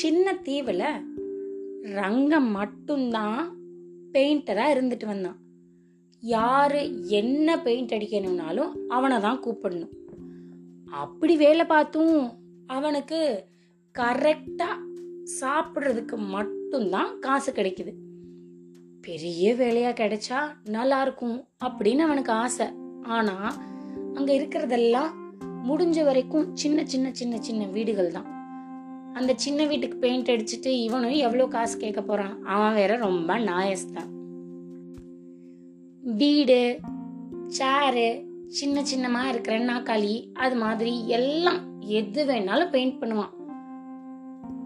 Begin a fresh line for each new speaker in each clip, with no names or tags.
சின்ன தீவில் ரங்கம் மட்டும்தான் பெயிண்டராக இருந்துட்டு வந்தான். யாரு என்ன பெயிண்ட் அடிக்கணும்னாலும் அவனை தான் கூப்பிடணும். அப்படி வேலை பார்த்தும் அவனுக்கு கரெக்டாக சாப்பிட்றதுக்கு மட்டும்தான் காசு கிடைக்குது. பெரிய வேலையா கிடைச்சா நல்லா இருக்கும் அப்படின்னு அவனுக்கு ஆசை. ஆனா அங்க இருக்கிறதெல்லாம் முடிஞ்ச வரைக்கும் சின்ன சின்ன சின்ன சின்ன வீடுகள் தான். அந்த சின்ன வீட்டுக்கு பெயிண்ட் அடிச்சுட்டு இவனும் எவ்வளோ காசு கேட்க போகிறான் அவன் வேற ரொம்ப நாயஸ்தான். வீடு சேரு சின்ன சின்னமாக இருக்கிற நாக்காளி அது மாதிரி எல்லாம் எது வேணாலும் பெயிண்ட் பண்ணுவான்.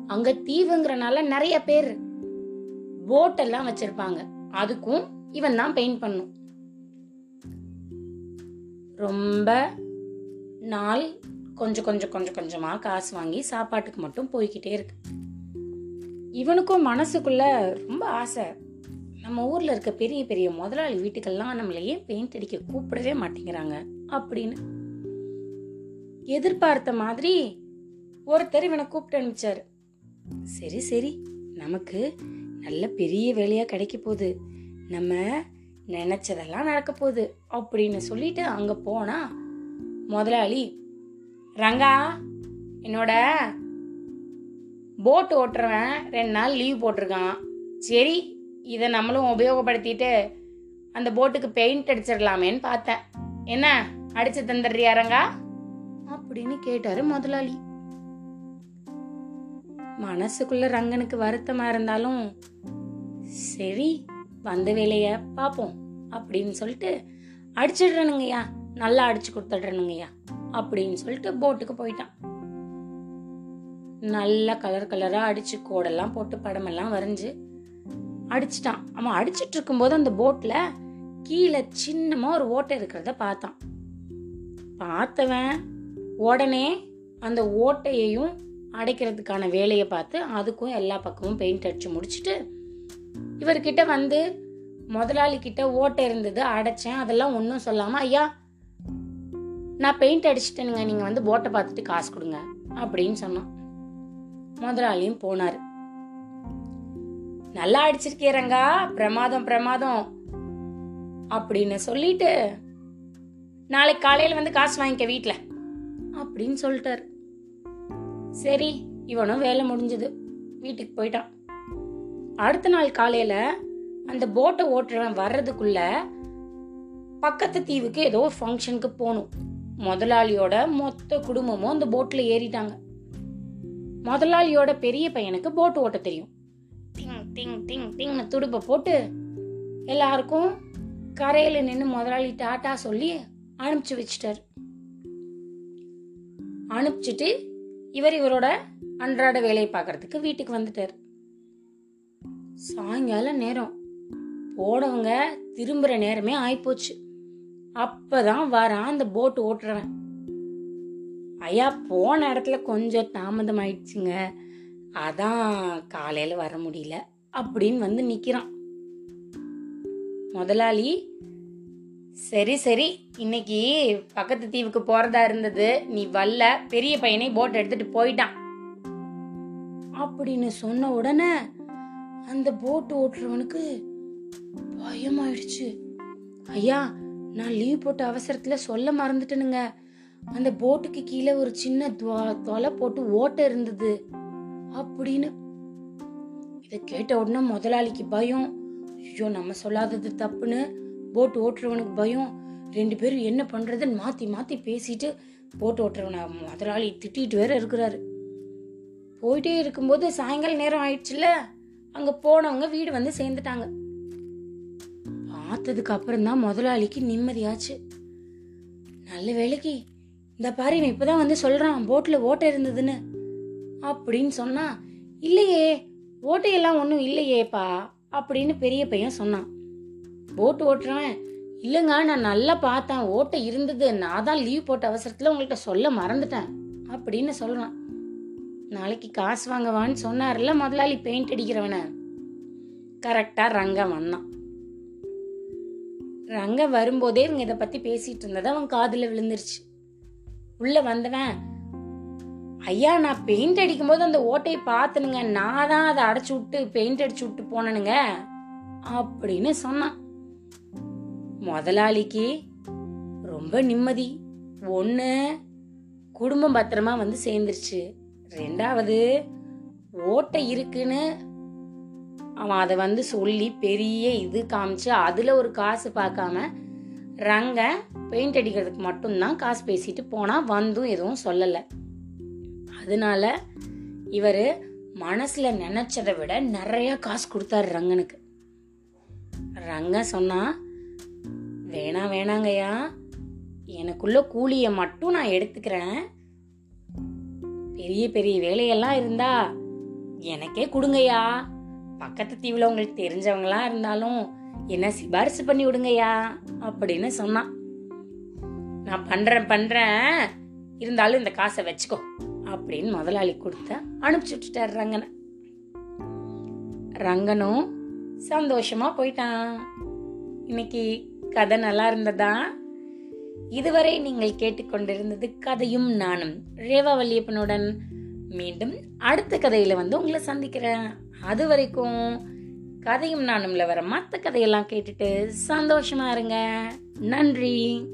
அங்க தீவுங்கிறனால நிறைய பேர் போட் எல்லாம் வச்சிருப்பாங்க. அதுக்கும் இவன் தான் பெயிண்ட் பண்ணும். ரொம்ப நாள் கொஞ்சம் கொஞ்சம் கொஞ்சம் கொஞ்சமா காசு வாங்கி சாப்பாட்டுக்கு மட்டும் போய்கிட்டே இருக்கு. இவனுக்கும் மனசுக்குள்ள ரொம்ப ஆசை. நம்ம ஊர்ல இருக்க பெரிய பெரிய முதலாளி வீட்டுக்கெல்லாம் நம்மள ஏன் பெயிண்ட் அடிக்க கூப்பிடவே மாட்டேங்கிறாங்க அப்படின்னு. எதிர்பார்த்த மாதிரி ஒருத்தர் இவனை கூப்பிட்டு அனுப்பிச்சாரு. சரி சரி நமக்கு நல்ல பெரிய வேலையா கிடைக்க போகுது. நம்ம நினைச்சதெல்லாம் நடக்க போகுது அப்படின்னு சொல்லிட்டு அங்க போனா முதலாளி ரங்கா என்னோட போட் ஓட்டுறவன் ரெண்டு நாள் லீவ் போட்டிருக்கான். சரி இதை நம்மளும் உபயோகப்படுத்திட்டு அந்த போட்டுக்கு பெயிண்ட் அடிச்சிடலாமேன்னு பார்த்தேன். என்ன அடிச்சு தந்துடுறியா ரங்கா? அப்படின்னு கேட்டாரு முதலாளி. மனசுக்குள்ள ரங்கனுக்கு வருத்தமா இருந்தாலும் சரி வந்த வேலைய பார்ப்போம் அப்படின்னு சொல்லிட்டு அடிச்சிடுறனுங்கய்யா. நல்லா அடிச்சு கொடுத்துடுறனுங்கய்யா அப்படின்னு சொல்லிட்டு போட்டுக்கு போயிட்டான். நல்லா கலர் கலரா அடிச்சு கோடெல்லாம் போட்டு படமெல்லாம் வரைஞ்சு அடிச்சிட்டான். அவன் அடிச்சிட்டு இருக்கும்போது அந்த போட்ல கீழே சின்னமா ஒரு ஓட்டை இருக்கிறத பார்த்தான். பார்த்தவன் உடனே அந்த ஓட்டையையும் அடைக்கிறதுக்கான வேலையை பார்த்து அதுக்கும் எல்லா பக்கமும் பெயிண்ட் அடிச்சு முடிச்சுட்டு இவர்கிட்ட வந்து முதலாளி கிட்ட ஓட்டை இருந்தது அடைச்சேன் அதெல்லாம் ஒன்றும் சொல்லாம ஐயா நான் பெயிண்ட் அடிச்சிட்டேனுங்க நீங்கள் வந்து போட்டை பார்த்துட்டு காசு கொடுங்க அப்படின்னு சொன்னான். முதலாளியும் போனார். நல்லா அடிச்சிருக்கீரங்கா பிரமாதம் பிரமாதம் அப்படின்னு சொல்லிட்டு நாளைக்கு காலையில் வந்து காசு வாங்கிக்க வீட்டில் அப்படின்னு சொல்லிட்டார். சரி இவனும் வேலை முடிஞ்சது. வீட்டுக்கு போயிட்டான். அடுத்த நாள் காலையில் அந்த போட்டை ஓட்டுறவன் வர்றதுக்குள்ள பக்கத்து தீவுக்கு ஏதோ ஒரு ஃபங்க்ஷனுக்கு போகணும். முதலாளியோட மொத்த குடும்பமும் அந்த போட்ல ஏறிட்டாங்க. முதலாளியோட பெரிய பையனுக்கு போட்டு ஓட்ட தெரியும். டிங் டிங் டிங் டிங்னு துடுப்பை போட்டு எல்லாருக்கும் கரையில நின்று முதலாளி டாட்டா சொல்லி அனுப்பிச்சு வச்சிட்டாரு. அனுப்பிச்சிட்டு இவர் இவரோட அன்றாட வேலையை பார்க்கறதுக்கு வீட்டுக்கு வந்துட்டார். சாயங்காலம் நேரம். போனவங்க திரும்புற நேரமே ஆயிப்போச்சு. அப்பதான் வரான் அந்த போட்டு ஓட்டுறவன். ஐயா போன இடத்துல கொஞ்சம் தாமதம் ஆயிடுச்சுங்க அதான் காலையில வர முடியல அப்படின்னு வந்து நிக்கிறான். முதலாளி சரி சரி இன்னைக்கு பக்கத்து தீவுக்கு போறதா இருந்தது. நீ வல்ல பெரிய பையனை போட் எடுத்துட்டு போயிட்டான். அப்படின்னு சொன்ன உடனே அந்த போட்டு ஓட்டுறவனுக்கு பயமாயிடுச்சு. ஐயா நான் லீவ் போட்ட அவசரத்தில் சொல்ல மறந்துட்டேனுங்க. அந்த போட்டுக்கு கீழே ஒரு சின்ன துவ- தொலை போட்டு ஓட்டை இருந்தது. அப்படின்னு. இதை கேட்ட உடனே முதலாளிக்கு பயம். ஐயோ நம்ம சொல்லாதது தப்புன்னு போட் ஓட்டுறவனுக்கு பயம். ரெண்டு பேரும் என்ன பண்றதுன்னு மாத்தி மாத்தி பேசிட்டு போட் ஓட்டுறவனை முதலாளி திட்டிட்டு வேற இருக்கிறாரு. போயிட்டே இருக்கும்போது சாயங்கால நேரம் ஆயிடுச்சுல அங்க போனவங்க வீடு வந்து சேர்ந்துட்டாங்க. பார்த்ததுக்கு அப்புறம் தான் முதலாளிக்கு நிம்மதியாச்சு. நல்ல வேலைக்கு இந்த பாரு இவன் இப்பதான் வந்து சொல்றான் போட்ல ஓட்டை இருந்ததுன்னு. அப்படின்னு சொன்னா இல்லையே ஓட்டையெல்லாம் ஒன்றும் இல்லையேப்பா அப்படின்னு பெரிய பையன் சொன்னான். போட்டு ஓட்டுறவன் இல்லைங்க நான் நல்லா பார்த்தேன் ஓட்டை இருந்தது நான் தான் லீவ் போட்ட அவசரத்தில் உங்கள்கிட்ட சொல்ல மறந்துட்டேன் அப்படின்னு சொல்கிறான் நாளைக்கு காசு வாங்கவான்னு சொன்னார்ல முதலாளி பெயிண்ட் அடிக்கிறவனை. கரெக்டாக ரங்கம் வந்தான். அங்கே வரும்போதே இவங்க இதை பற்றி பேசிகிட்டு இருந்தது அவன் காதில் விழுந்துருச்சு. உள்ளே வந்தவன் ஐயா நான் பெயிண்ட் அடிக்கும்போது அந்த ஓட்டையை பார்த்தனுங்க. நான் தான் அதை அடைச்சி விட்டு பெயிண்ட் அடிச்சு விட்டு போனனுங்க. அப்படின்னு சொன்னான். முதலாளிக்கு ரொம்ப நிம்மதி. ஒன்று குடும்பம் பத்திரமா வந்து சேர்ந்துருச்சு. ரெண்டாவது ஓட்டை இருக்குன்னு அவன் அதை வந்து சொல்லி பெரிய இது காமிச்சு அதில் ஒரு காசு பார்க்காம ரங்க பெயிண்ட் அடிக்கிறதுக்கு மட்டும்தான் காசு பேசிட்டு போனால் வந்தும் எதுவும் சொல்லலை. அதனால இவர் மனசில் நினச்சதை விட நிறைய காசு கொடுத்தாரு ரங்கனுக்கு. ரங்க சொன்னா வேணாம் வேணாங்கய்யா எனக்குள்ள கூலியை மட்டும் நான் எடுத்துக்கிறேன். பெரிய பெரிய வேலையெல்லாம் இருந்தா எனக்கே கொடுங்கய்யா. பக்கத்து தீவில் உங்களுக்கு தெரிஞ்சவங்களா இருந்தாலும் என்ன சிபாரிசு பண்ணி விடுங்கய்யா அப்படின்னு சொன்னான். நான் பண்ணுறேன் பண்ணுறேன் இருந்தாலும் இந்த காசை வச்சுக்கோ அப்படின்னு முதலாளி கொடுத்த அனுப்பிச்சு விட்டுட்டார் ரங்கனை. ரங்கனும் சந்தோஷமா போயிட்டான். இன்னைக்கு கதை நல்லா இருந்ததா? இதுவரை நீங்கள் கேட்டுக்கொண்டிருந்தது கதையும் நானும் ரேவா வல்லியப்பனுடன் மீண்டும் அடுத்த கதையில வந்து உங்களை சந்திக்கிறேன். அது வரைக்கும் கதையும் நானும்ல வர மற்ற கதையெல்லாம் கேட்டுட்டு சந்தோஷமா இருங்க. நன்றி.